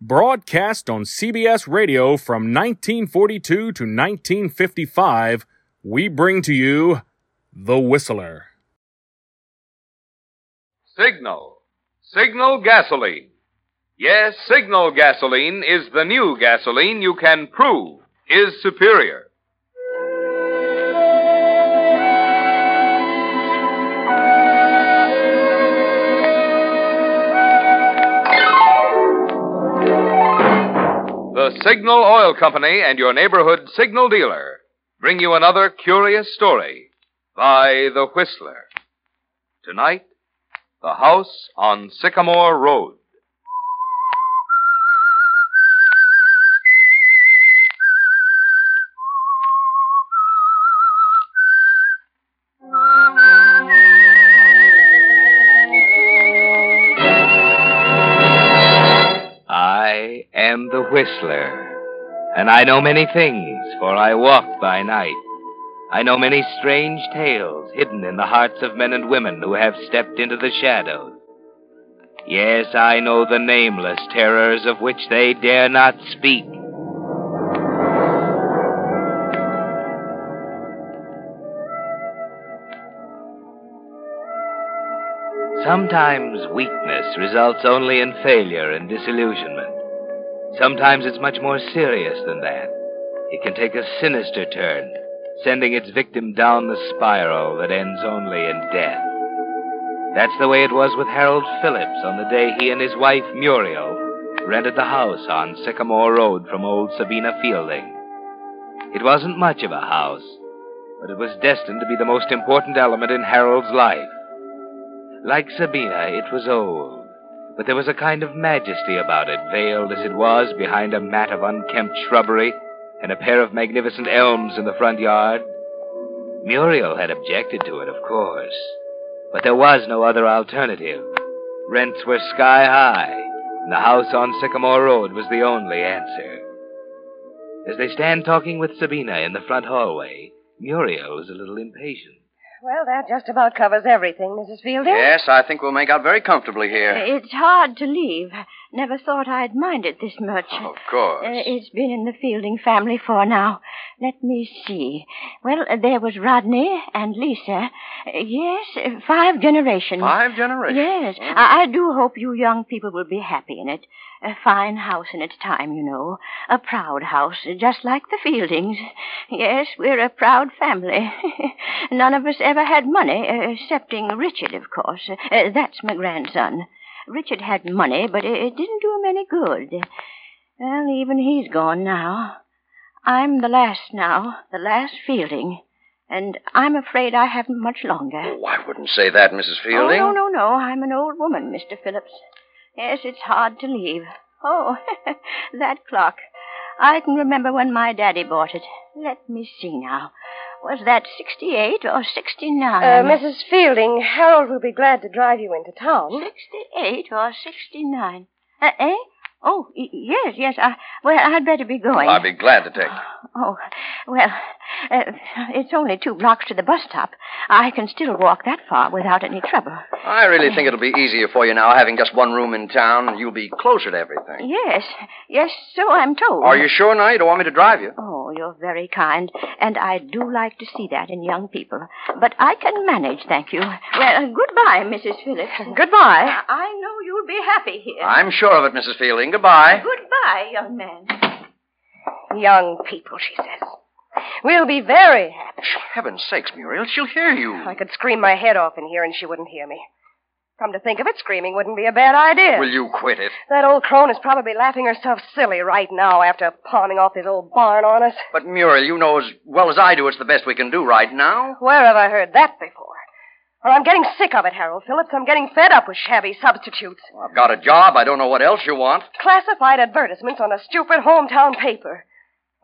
broadcast on CBS Radio from 1942 to 1955, we bring to you The Whistler. Signal. Signal gasoline. Yes, Signal gasoline is the new gasoline you can prove is superior. The Signal Oil Company and your neighborhood signal dealer bring you another curious story by The Whistler. Tonight, The House on Sycamore Road. The Whistler, and I know many things, for I walk by night. I know many strange tales hidden in the hearts of men and women who have stepped into the shadows. Yes, I know the nameless terrors of which they dare not speak. Sometimes weakness results only in failure and disillusionment. Sometimes it's much more serious than that. It can take a sinister turn, sending its victim down the spiral that ends only in death. That's the way it was with Harold Phillips on the day he and his wife, Muriel, rented the house on Sycamore Road from old Sabina Fielding. It wasn't much of a house, but it was destined to be the most important element in Harold's life. Like Sabina, it was old, but there was a kind of majesty about it, veiled as it was behind a mat of unkempt shrubbery and a pair of magnificent elms in the front yard. Muriel had objected to it, of course, but there was no other alternative. Rents were sky high, and the house on Sycamore Road was the only answer. As they stand talking with Sabina in the front hallway, Muriel is a little impatient. Well, that just about covers everything, Mrs. Fielding. Yes, I think we'll make out very comfortably here. It's hard to leave. Never thought I'd mind it this much. Of course. Uh, it's been in the Fielding family for now. Let me see. Well, there was Rodney and Lisa. Uh, yes, five generations. Five generations. Yes. I, I do hope you young people will be happy in it. A fine house in its time, you know. A proud house, just like the Fieldings. Yes, we're a proud family. None of us ever had money, excepting Richard, of course. Uh, that's my grandson. Richard had money, but it, it didn't do him any good. Well, even he's gone now. I'm the last now, the last Fielding. And I'm afraid I haven't much longer. Oh, I wouldn't say that, Mrs. Fielding. Oh, no, no, no. I'm an old woman, Mr. Phillips. Yes, it's hard to leave. Oh, that clock. I can remember when my daddy bought it. Let me see now. Was that 68 or 69? Uh, Mrs. Fielding, Harold will be glad to drive you into town. 68 or 69? Uh, eh? Oh, y- yes, yes. I, well, I'd better be going. I'll be glad to take you. Oh, well, uh, it's only two blocks to the bus stop. I can still walk that far without any trouble. I really think it'll be easier for you now, having just one room in town, you'll be closer to everything. Yes, yes, so I'm told. Are you sure now you don't want me to drive you? Oh, you're very kind, and I do like to see that in young people. But I can manage, thank you. Well, goodbye, Mrs. Phillips. Goodbye. I know you'll be happy here. I'm sure of it, Mrs. Fielding. Goodbye. Goodbye, young man. Young people, she says. We'll be very happy. Heaven's sakes, Muriel, she'll hear you. I could scream my head off in here and she wouldn't hear me. Come to think of it, screaming wouldn't be a bad idea. Will you quit it? That old crone is probably laughing herself silly right now after pawning off his old barn on us. But, Muriel, you know as well as I do it's the best we can do right now. Where have I heard that before? Well, I'm getting sick of it, Harold Phillips. I'm getting fed up with shabby substitutes. I've got a job. I don't know what else you want. Classified advertisements on a stupid hometown paper.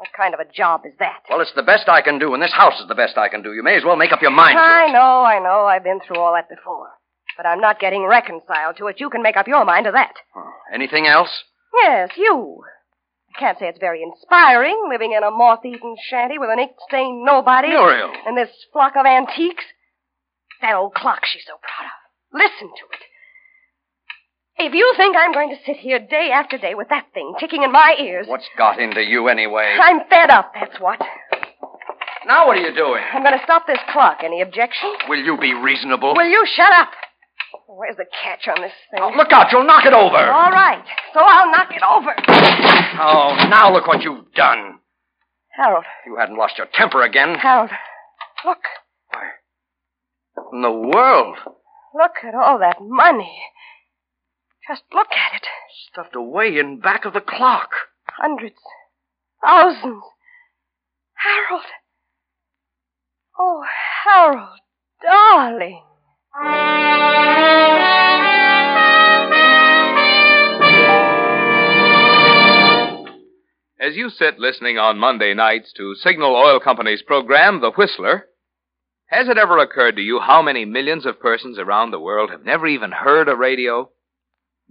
What kind of a job is that? Well, it's the best I can do, and this house is the best I can do. You may as well make up your mind to I it. know, I know. I've been through all that before. But I'm not getting reconciled to it. You can make up your mind to that. Oh, Anything else? Yes, you. I can't say it's very inspiring, living in a moth-eaten shanty with an ink-stained nobody. Muriel. And this flock of antiques. That old clock she's so proud of. Listen to it. If you think I'm going to sit here day after day with that thing ticking in my ears, What's got into you anyway? I'm fed up, that's what. Now what are you doing? I'm going to stop this clock. Any objection? Will you be reasonable? Will you shut up? Where's the catch on this thing? Oh, look out, you'll knock it over. All right, so I'll knock it over. Oh, now look what you've done. Harold, You hadn't lost your temper again. Harold, look. Why? In the world. Look at all that money. Just look at it. Stuffed away in back of the clock. Hundreds. Thousands. Harold. Oh, Harold, darling. As you sit listening on Monday nights to Signal Oil Company's program, The Whistler, has it ever occurred to you how many millions of persons around the world have never even heard a radio?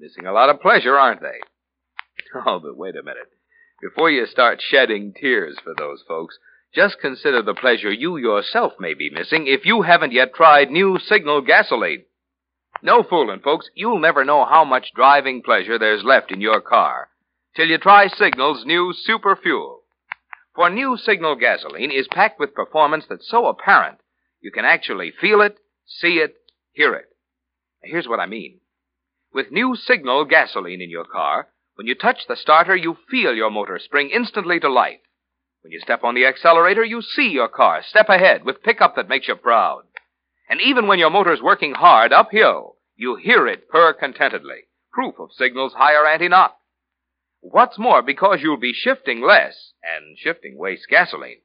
Missing a lot of pleasure, aren't they? Oh, but wait a minute. Before you start shedding tears for those folks, just consider the pleasure you yourself may be missing if you haven't yet tried new Signal gasoline. No fooling, folks. You'll never know how much driving pleasure there's left in your car till you try Signal's new Super Fuel. For new Signal gasoline is packed with performance that's so apparent you can actually feel it, see it, hear it. Here's what I mean. With new Signal gasoline in your car, when you touch the starter, you feel your motor spring instantly to life. When you step on the accelerator, you see your car step ahead with pickup that makes you proud. And even when your motor's working hard uphill, you hear it purr contentedly, proof of Signal's higher anti-knock. What's more, because you'll be shifting less, and shifting wastes gasoline,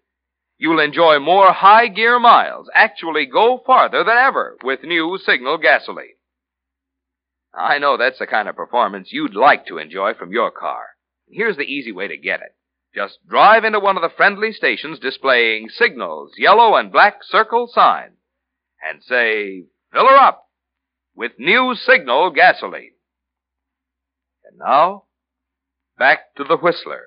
you'll enjoy more high gear miles, actually go farther than ever with new Signal gasoline. I know that's the kind of performance you'd like to enjoy from your car. Here's the easy way to get it. Just drive into one of the friendly stations displaying Signal's yellow and black circle sign and say, fill her up with new Signal gasoline. And now, back to the Whistler.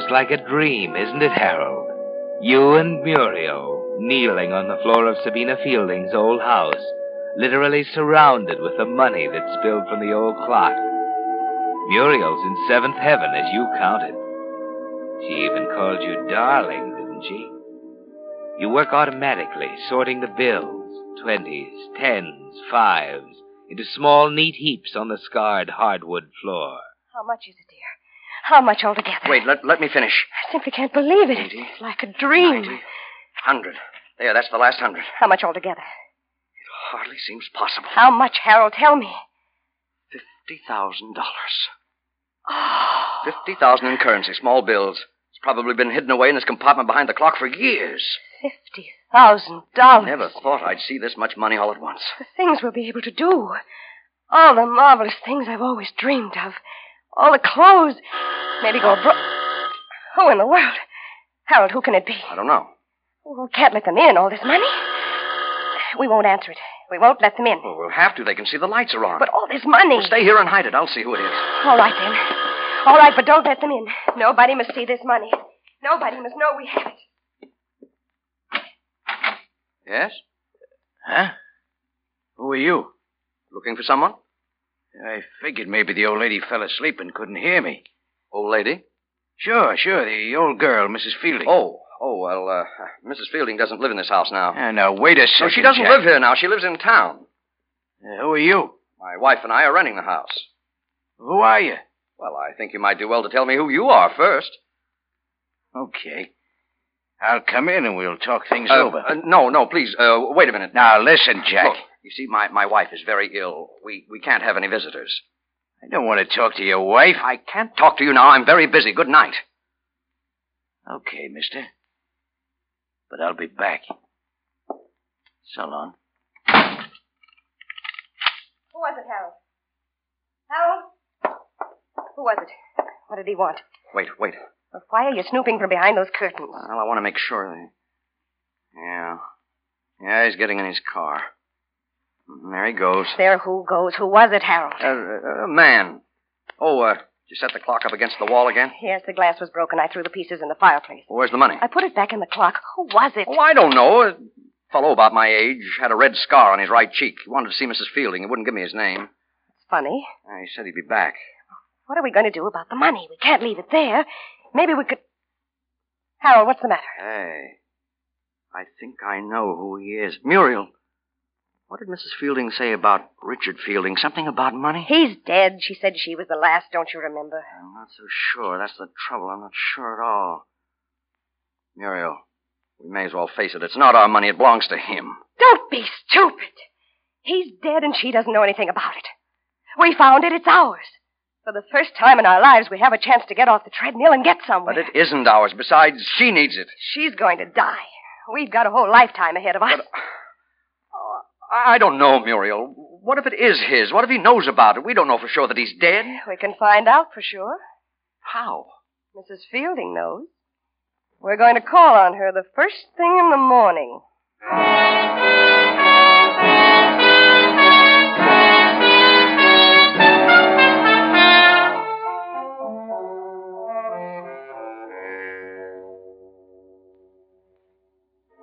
Almost like a dream, isn't it, Harold? You and Muriel kneeling on the floor of Sabina Fielding's old house, literally surrounded with the money that spilled from the old clock. Muriel's in seventh heaven, as you counted. She even called you darling, didn't she? You work automatically, sorting the bills, twenties, tens, fives, into small, neat heaps on the scarred hardwood floor. How much is it? How much altogether? Wait, let, let me finish. I simply can't believe it. Eighty. It's like a dream. Ninety. Hundred. There, that's the last hundred. How much altogether? It hardly seems possible. How much, Harold? Tell me. Fifty thousand dollars. Oh. Fifty thousand in currency, small bills. It's probably been hidden away in this compartment behind the clock for years. Fifty thousand dollars. Never thought I'd see this much money all at once. The things we'll be able to do. All the marvelous things I've always dreamed of. All the clothes. Maybe go abroad. Who in the world? Harold, who can it be? I don't know. We can't let them in, all this money. We won't answer it. We won't let them in. Well, we'll have to. They can see the lights are on. But all this money. Well, stay here and hide it. I'll see who it is. All right, then. All right, but don't let them in. Nobody must see this money. Nobody must know we have it. Yes? Huh? Who are you? Looking for someone? I figured maybe the old lady fell asleep and couldn't hear me. Old lady? Sure, sure, the old girl, Mrs. Fielding. Oh, oh, well, uh, Mrs. Fielding doesn't live in this house now. Uh, now, wait a No, second. she doesn't Jack. live here now. She lives in town. Uh, who are you? My wife and I are renting the house. Who are you? Well, I think you might do well to tell me who you are first. Okay. I'll come in and we'll talk things Uh, over. uh, no, no, please. Uh, wait a minute. now, listen, Jack. Look, you see, my, my wife is very ill. We, we can't have any visitors. I don't want to talk to your wife. I can't talk to you now. I'm very busy. Good night. Okay, mister. But I'll be back. So long. Who was it, Harold? Harold? Who was it? What did he want? Wait, wait. Well, why are you snooping from behind those curtains? Well, I want to make sure. That... Yeah. Yeah, he's getting in his car. There he goes. There, who goes? Who was it, Harold? Uh, uh, man. Oh, uh, did you set the clock up against the wall again? Yes, the glass was broken. I threw the pieces in the fireplace. Where's the money? I put it back in the clock. Who was it? Oh, I don't know. A fellow about my age had a red scar on his right cheek. He wanted to see Mrs. Fielding. He wouldn't give me his name. It's funny. Uh, he said he'd be back. What are we going to do about the money? We can't leave it there. Maybe we could. Harold, what's the matter? Hey, I think I know who he is. Muriel. What did Mrs. Fielding say about Richard Fielding? Something about money? He's dead. She said she was the last, don't you remember? I'm not so sure. That's the trouble. I'm not sure at all. Muriel, we may as well face it. It's not our money. It belongs to him. Don't be stupid. He's dead and she doesn't know anything about it. We found it. It's ours. For the first time in our lives, we have a chance to get off the treadmill and get somewhere. But it isn't ours. Besides, she needs it. She's going to die. We've got a whole lifetime ahead of us. But, I don't know, Muriel. What if it is his? What if he knows about it? We don't know for sure that he's dead. We can find out for sure. How? Mrs. Fielding knows. We're going to call on her the first thing in the morning.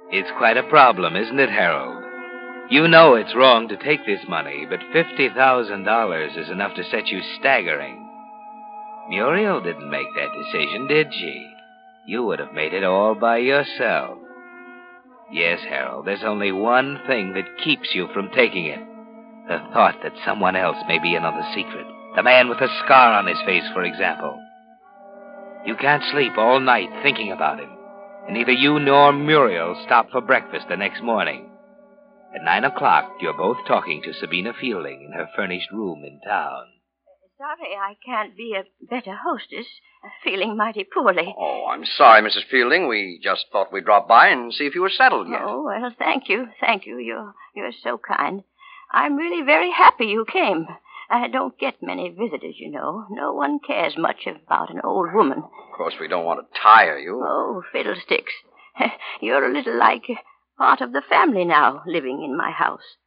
It's quite a problem, isn't it, Harold? You know it's wrong to take this money, but $50,000 is enough to set you staggering. Muriel didn't make that decision, did she? You would have made it all by yourself. Yes, Harold, there's only one thing that keeps you from taking it. The thought that someone else may be in on the secret. The man with the scar on his face, for example. You can't sleep all night thinking about him. And neither you nor Muriel stop for breakfast the next morning. At nine o'clock, you're both talking to Sabina Fielding in her furnished room in town. Sorry I can't be a better hostess. Feeling mighty poorly. Oh, I'm sorry, Mrs. Fielding. We just thought we'd drop by and see if you were settled yet. Oh, well, thank you. Thank you. You're, you're so kind. I'm really very happy you came. I don't get many visitors, you know. No one cares much about an old woman. Of course, we don't want to tire you. Oh, fiddlesticks. You're a little like part of the family now, living in my house.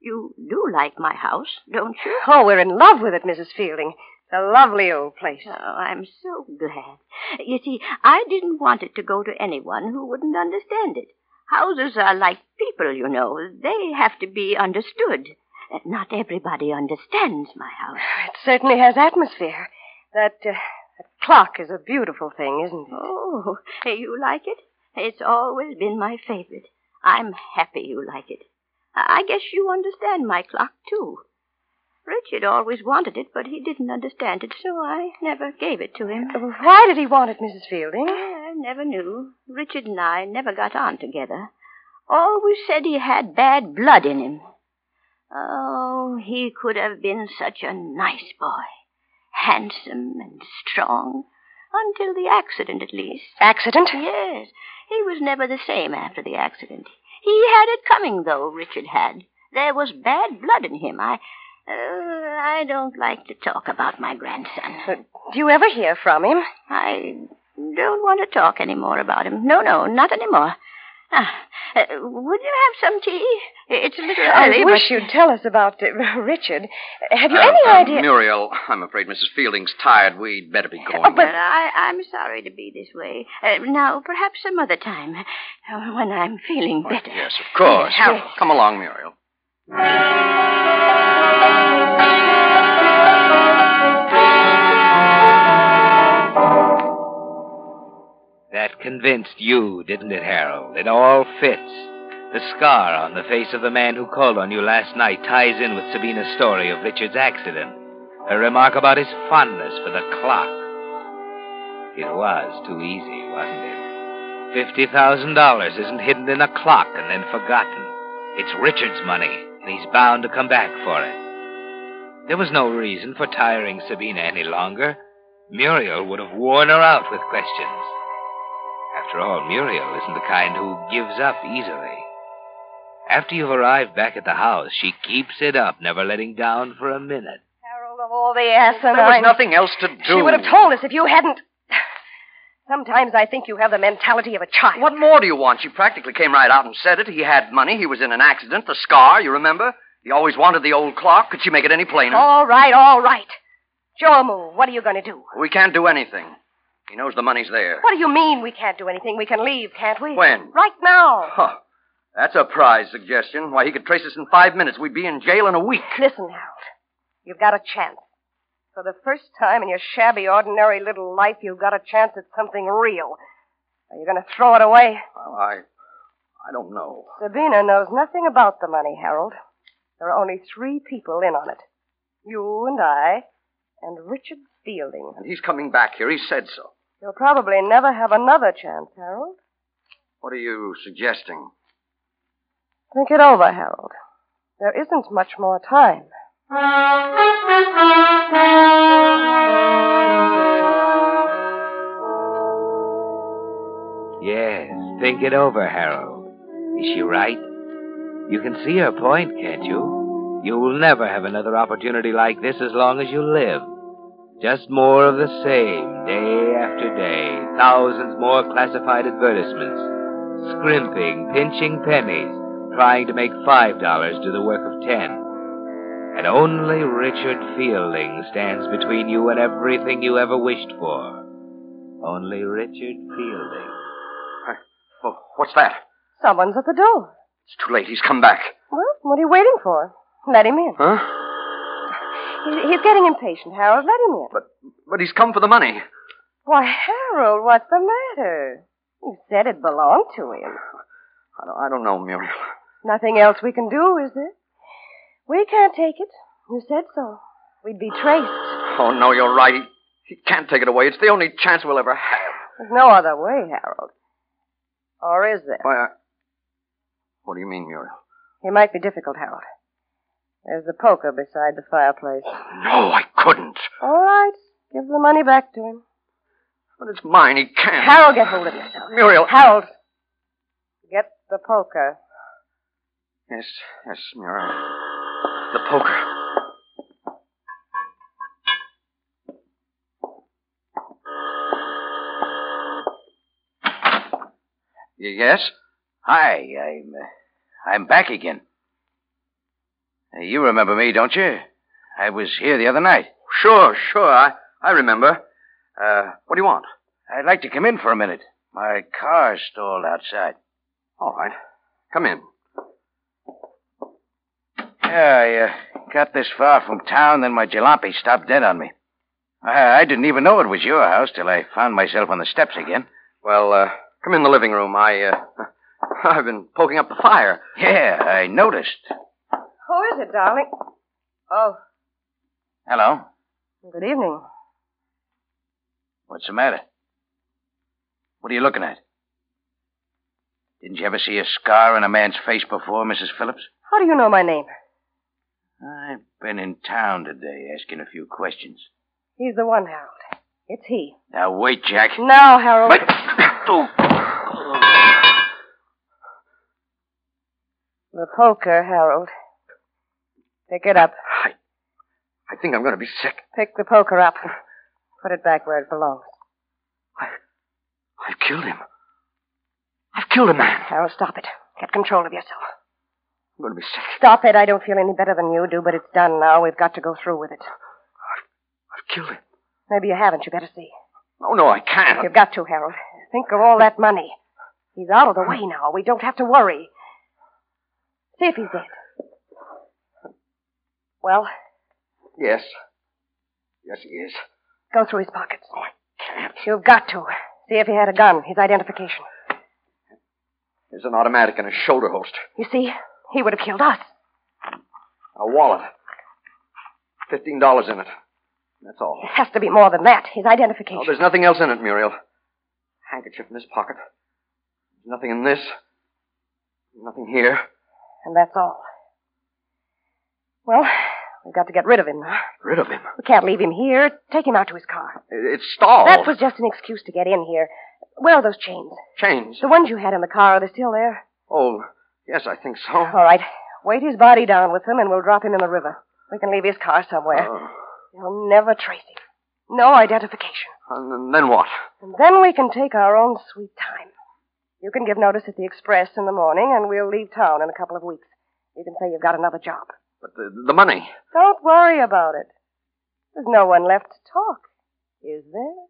You do like my house, don't you? Oh, we're in love with it, Mrs. Fielding. It's a lovely old place. Oh, I'm so glad. You see, I didn't want it to go to anyone who wouldn't understand it. Houses are like people, you know. They have to be understood. Not everybody understands my house. It certainly has atmosphere. That, uh, that clock is a beautiful thing, isn't it? Oh, you like it? It's always been my favorite. I'm happy you like it. I guess you understand my clock, too. Richard always wanted it, but he didn't understand it, so I never gave it to him. Why did he want it, Mrs. Fielding? I never knew. Richard and I never got on together. Always said he had bad blood in him. Oh, he could have been such a nice boy. Handsome and strong. Until the accident, at least. Accident? Yes. He was never the same after the accident. He had it coming, though, Richard had. There was bad blood in him. I. Uh, I don't like to talk about my grandson. Uh, do you ever hear from him? I don't want to talk any more about him. No, no, not any more. Ah, uh, would you have some tea? It's a little early, I wish but... you'd tell us about uh, Richard. Have you Uh, any uh, idea? Muriel, I'm afraid Mrs. Fielding's tired. We'd better be going. Oh, but- But I, I'm sorry to be this way. Uh, now, perhaps some other time, uh, when I'm feeling better. Yes, of course. Yes. Come along, Muriel. Convinced you, didn't it, Harold? It all fits. The scar on the face of the man who called on you last night ties in with Sabina's story of Richard's accident. Her remark about his fondness for the clock. It was too easy, wasn't it? Fifty thousand dollars isn't hidden in a clock and then forgotten. It's Richard's money, and he's bound to come back for it. There was no reason for tiring Sabina any longer. Muriel would have worn her out with questions. After all, Muriel isn't the kind who gives up easily. After you've arrived back at the house, she keeps it up, never letting down for a minute. Harold, of all the asinine... There was nothing else to do. She would have told us if you hadn't... Sometimes I think you have the mentality of a child. What more do you want? She practically came right out and said it. He had money. He was in an accident. The scar, you remember? He always wanted the old clock. Could she make it any plainer? All right, all right. Jomu, what are you going to do? We can't do anything. He knows the money's there. What do you mean we can't do anything? We can leave, can't we? When? Right now. Huh. That's a prize suggestion. Why, he could trace us in five minutes. We'd be in jail in a week. Listen, Harold. You've got a chance. For the first time in your shabby, ordinary little life, you've got a chance at something real. Are you going to throw it away? Well, I. I don't know. Sabina knows nothing about the money, Harold. There are only three people in on it you and I, and Richard Fielding. And he's coming back here. He said so. You'll probably never have another chance, Harold. What are you suggesting? Think it over, Harold. There isn't much more time. Yes, think it over, Harold. Is she right? You can see her point, can't you? You'll never have another opportunity like this as long as you live. Just more of the same, day after day. Thousands more classified advertisements. Scrimping, pinching pennies, trying to make five dollars do the work of ten. And only Richard Fielding stands between you and everything you ever wished for. Only Richard Fielding. Well, what's that? Someone's at the door. It's too late. He's come back. Well, what are you waiting for? Let him in. Huh? He's, he's getting impatient, Harold. Let him in. But but he's come for the money. Why, Harold, what's the matter? You said it belonged to him. I don't, I don't know, Muriel. Nothing else we can do, is there? We can't take it. You said so. We'd be traced. Oh, no, you're right. He, he can't take it away. It's the only chance we'll ever have. There's no other way, Harold. Or is there? Why, I... What do you mean, Muriel? It might be difficult, Harold. There's the poker beside the fireplace. No, I couldn't. All right. Give the money back to him. But it's mine. He can't. Harold, get hold of yourself. Muriel. Harold. Get the poker. Yes, yes, Muriel. The poker. Yes? Hi, I'm. Uh, I'm back again. You remember me, don't you? I was here the other night. Sure, sure. I, I remember. Uh, what do you want? I'd like to come in for a minute. My car's stalled outside. All right. Come in. Yeah, I uh, got this far from town, then my jalopy stopped dead on me. I, I didn't even know it was your house till I found myself on the steps again. Well, uh, come in the living room. I, uh, I've been poking up the fire. Yeah, I noticed. Who is it, darling? Oh, Hello. good evening. What's the matter? What are you looking at? Didn't you ever see a scar on a man's face before, Mrs. Phillips? How do you know my name? I've been in town today asking a few questions. He's the one, Harold. It's he. Now, wait, Jack. Now, Harold. Wait. The poker, Harold. Pick it up. I, I think I'm going to be sick. Pick the poker up. Put it back where it belongs. I, I've killed him. I've killed a man. Harold, stop it. Get control of yourself. I'm going to be sick. Stop it. I don't feel any better than you do, but it's done now. We've got to go through with it. I've I've killed him. Maybe you haven't. You better see. No, no, I can't. You've got to, Harold. Think of all that money. He's out of the way now. We don't have to worry. See if he's dead. Well, Yes. Yes, he is. go through his pockets. Oh, I can't. You've got to. See if he had a gun, his identification. There's an automatic in his shoulder holster. You see, he would have killed us. A wallet. Fifteen dollars in it. That's all. It has to be more than that. His identification. Oh, there's nothing else in it, Muriel. Handkerchief in his pocket. There's nothing in this. Nothing here. And that's all. Well, we've got to get rid of him now. Rid of him. We can't leave him here. Take him out to his car. It's stalled. That was just an excuse to get in here. Where are those chains? Chains. The ones you had in the car, are they still there? Oh, yes, I think so. All right. Weight his body down with them, and we'll drop him in the river. We can leave his car somewhere. Oh. They'll never trace him. No identification. and then what? And then we can take our own sweet time. You can give notice at the Express in the morning, and we'll leave town in a couple of weeks. You can say you've got another job. But the, the money. Don't worry about it. There's no one left to talk, is there?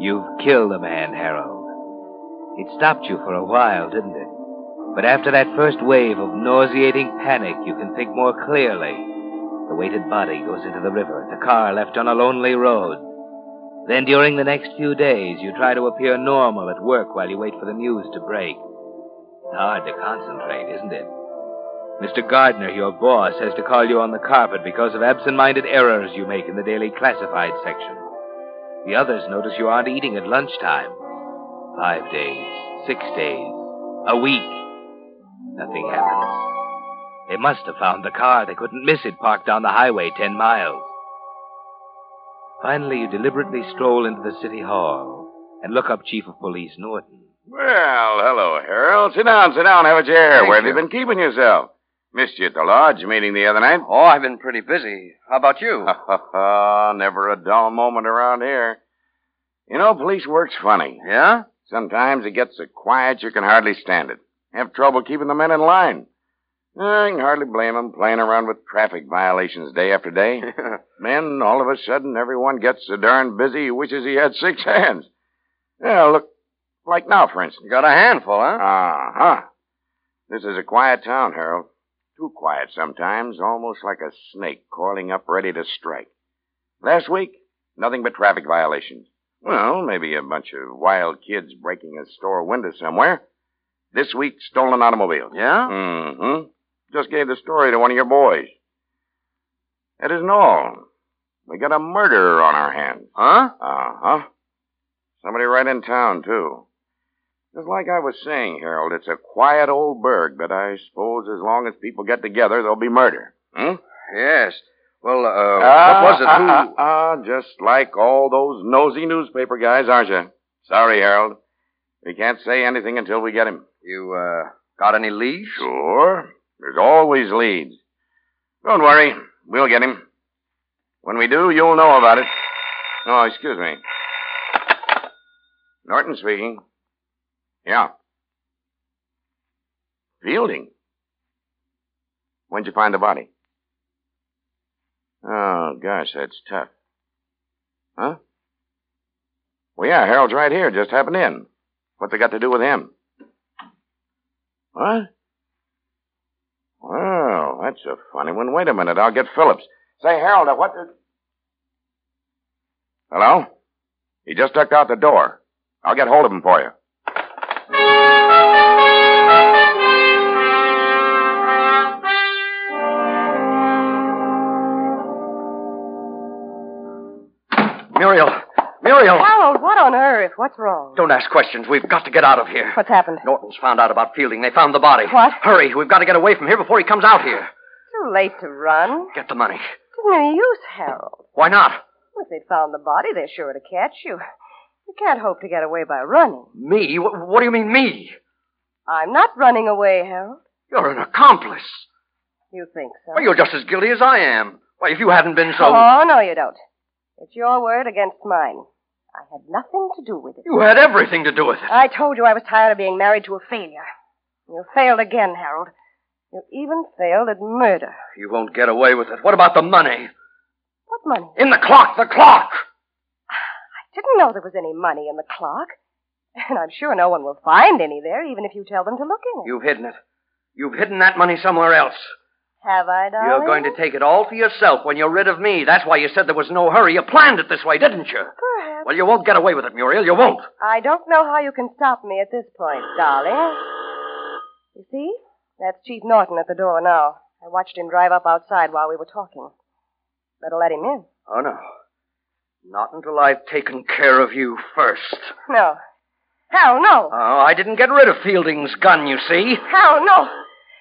You've killed a man, Harold. It stopped you for a while, didn't it? But after that first wave of nauseating panic, you can think more clearly. The weighted body goes into the river, the car left on a lonely road. Then during the next few days, you try to appear normal at work while you wait for the news to break. It's hard to concentrate, isn't it? Mr. Gardner, your boss, has to call you on the carpet because of absent-minded errors you make in the daily classified section. The others notice you aren't eating at lunchtime. Five days, six days, a week. Nothing happens. They must have found the car. They couldn't miss it parked on the highway ten miles. Finally, you deliberately stroll into the city hall and look up Chief of Police Norton. Well, hello, Harold. Sit down, sit down, have a chair. Thank Where have you you. been keeping yourself? Missed you at the lodge meeting the other night. Oh, I've been pretty busy. How about you? Never a dull moment around here. You know, police work's funny. yeah? Sometimes it gets so quiet you can hardly stand it. Have trouble keeping the men in line. I can hardly blame 'em playing around with traffic violations day after day. Men, all of a sudden, everyone gets so darn busy he wishes he had six hands. Yeah, look, like now, for instance. You got a handful, huh? Uh huh. This is a quiet town, Harold. Too quiet sometimes, almost like a snake coiling up ready to strike. Last week, nothing but traffic violations. Well, maybe a bunch of wild kids breaking a store window somewhere. This week, stolen automobiles. Yeah? Mm-hmm. Just gave the story to one of your boys. That isn't all. We got a murderer on our hands. Huh? Uh-huh. Somebody right in town, too. Just like I was saying, Harold, it's a quiet old burg, but I suppose as long as people get together, there'll be murder. Hmm? Yes. Well, uh, Ah, what was it? ah, Who? ah, just like all those nosy newspaper guys, aren't you? Sorry, Harold. We can't say anything until we get him. You, uh, got any leads? Sure. There's always leads. Don't worry. We'll get him. When we do, you'll know about it. Oh, excuse me. Norton speaking. Yeah. Fielding. When'd you find the body? Oh, gosh, that's tough. Huh? Well, yeah, Harold's right here. Just happened in. What's it got to do with him? What? Well, that's a funny one. Wait a minute. I'll get Phillips. Say, Harold, uh, what the... Hello? He just ducked out the door. I'll get hold of him for you. Muriel! Muriel! Harold, what on earth? What's wrong? Don't ask questions. We've got to get out of here. What's happened? Norton's found out about Fielding. They found the body. What? Hurry. We've got to get away from here before he comes out here. Too late to run. Get the money. Isn't any use, Harold. Why not? If they found the body, they're sure to catch you. You can't hope to get away by running. Me? What, what do you mean, me? I'm not running away, Harold. You're an accomplice. You think so? Well, you're just as guilty as I am. Why, if you hadn't been so. Oh, no, you don't. It's your word against mine. I had nothing to do with it. You had everything to do with it. I told you I was tired of being married to a failure. You failed again, Harold. You even failed at murder. You won't get away with it. What about the money? What money? In the clock, the clock! I didn't know there was any money in the clock. And I'm sure no one will find any there, even if you tell them to look in it. You've hidden it. You've hidden that money somewhere else. Have I, darling? You're going to take it all for yourself when you're rid of me. That's why you said there was no hurry. You planned it this way, didn't you? Perhaps. Well, you won't get away with it, Muriel. You won't. I don't know how you can stop me at this point, darling. You see? That's Chief Norton at the door now. I watched him drive up outside while we were talking. Better let him in. Oh, no. Not until I've taken care of you first. No. Hell, no. Oh, I didn't get rid of Fielding's gun, you see. Hell, no.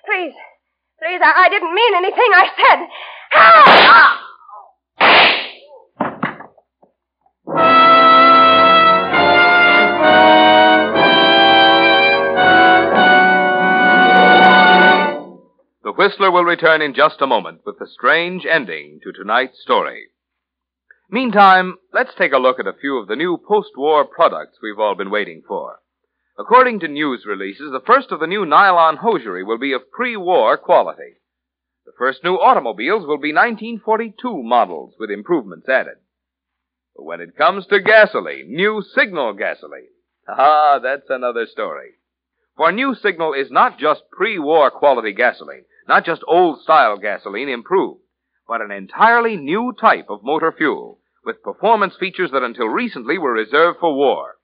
Please. Please, I, I didn't mean anything I said. Hal! The Whistler will return in just a moment with the strange ending to tonight's story. Meantime, let's take a look at a few of the new post-war products we've all been waiting for. According to news releases, the first of the new nylon hosiery will be of pre-war quality. The first new automobiles will be 1942 models with improvements added. But when it comes to gasoline, new signal gasoline, ah, that's another story. For new signal is not just pre-war quality gasoline, not just old-style gasoline improved, but an entirely new type of motor fuel with performance features that until recently were reserved for war.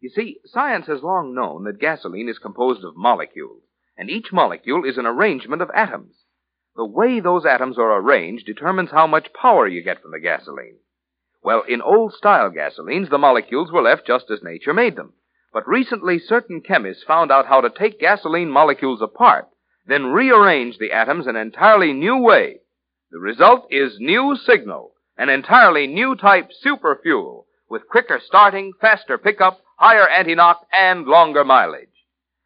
You see, science has long known that gasoline is composed of molecules, and each molecule is an arrangement of atoms. The way those atoms are arranged determines how much power you get from the gasoline. Well, in old style gasolines, the molecules were left just as nature made them. But recently, certain chemists found out how to take gasoline molecules apart, then rearrange the atoms in an entirely new way. The result is new signal, an entirely new type super fuel with quicker starting, faster pickup, higher anti-knock, and longer mileage.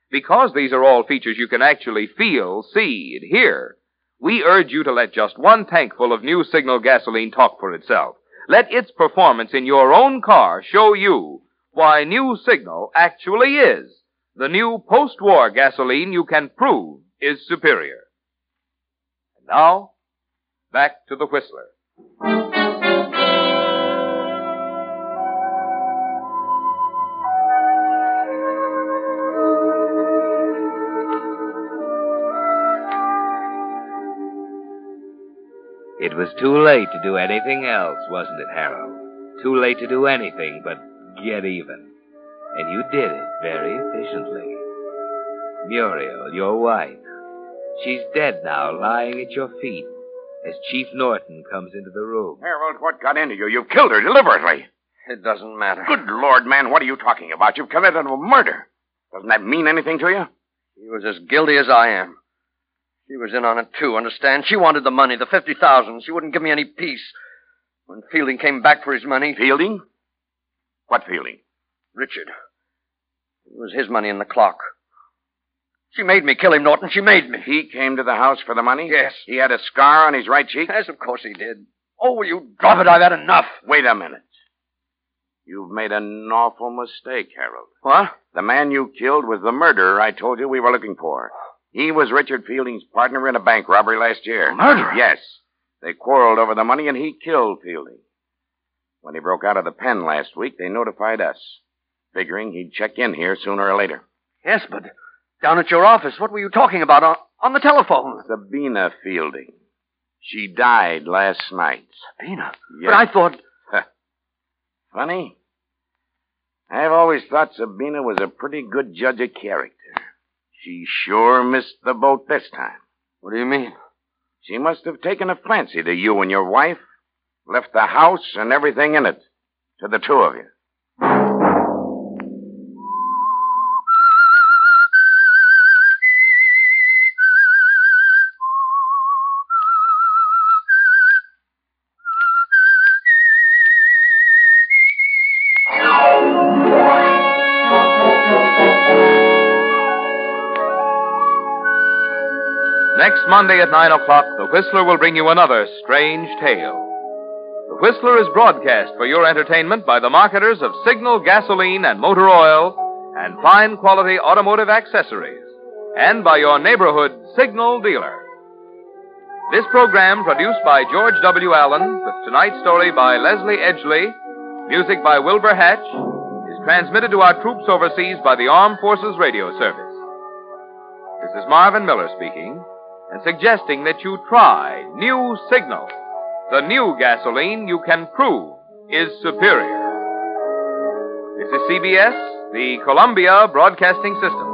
Because these are all features you can actually feel, see, and hear, we urge you to let just one tankful of new signal gasoline talk for itself. Let its performance in your own car show you why new signal actually is the new post-war gasoline you can prove is superior. And now, back to the Whistler. It was too late to do anything else, wasn't it, Harold? Too late to do anything but get even. And you did it very efficiently. Muriel, your wife, she's dead now, lying at your feet, as Chief Norton comes into the room. Harold, what got into you? You killed her deliberately. It doesn't matter. Good Lord, man, what are you talking about? You've committed a murder. Doesn't that mean anything to you? He was as guilty as I am. She was in on it too, understand? She wanted the money, the fifty thousand. She wouldn't give me any peace. When Fielding came back for his money, Fielding? What Fielding? Richard. It was his money in the clock. She made me kill him, Norton. She made me. He came to the house for the money? Yes. He had a scar on his right cheek? Yes, of course he did. Oh, will you drop it? I've had enough. Wait a minute. You've made an awful mistake, Harold. What? The man you killed was the murderer I told you we were looking for. He was Richard Fielding's partner in a bank robbery last year. Murderer? Yes. They quarreled over the money and he killed Fielding. When he broke out of the pen last week, they notified us, figuring he'd check in here sooner or later. Yes, but down at your office, what were you talking about on, on the telephone? Sabina Fielding. She died last night. Sabina? Yes. But I thought. Funny. I've always thought Sabina was a pretty good judge of character. She sure missed the boat this time. What do you mean? She must have taken a fancy to you and your wife, left the house and everything in it to the two of you. Monday at 9 o'clock, The Whistler will bring you another strange tale. The Whistler is broadcast for your entertainment by the marketers of Signal gasoline and motor oil and fine quality automotive accessories, and by your neighborhood Signal dealer. This program, produced by George W. Allen, with tonight's story by Leslie Edgley, music by Wilbur Hatch, is transmitted to our troops overseas by the Armed Forces Radio Service. This is Marvin Miller speaking. And suggesting that you try New Signal, the new gasoline you can prove is superior. This is CBS, the Columbia Broadcasting System.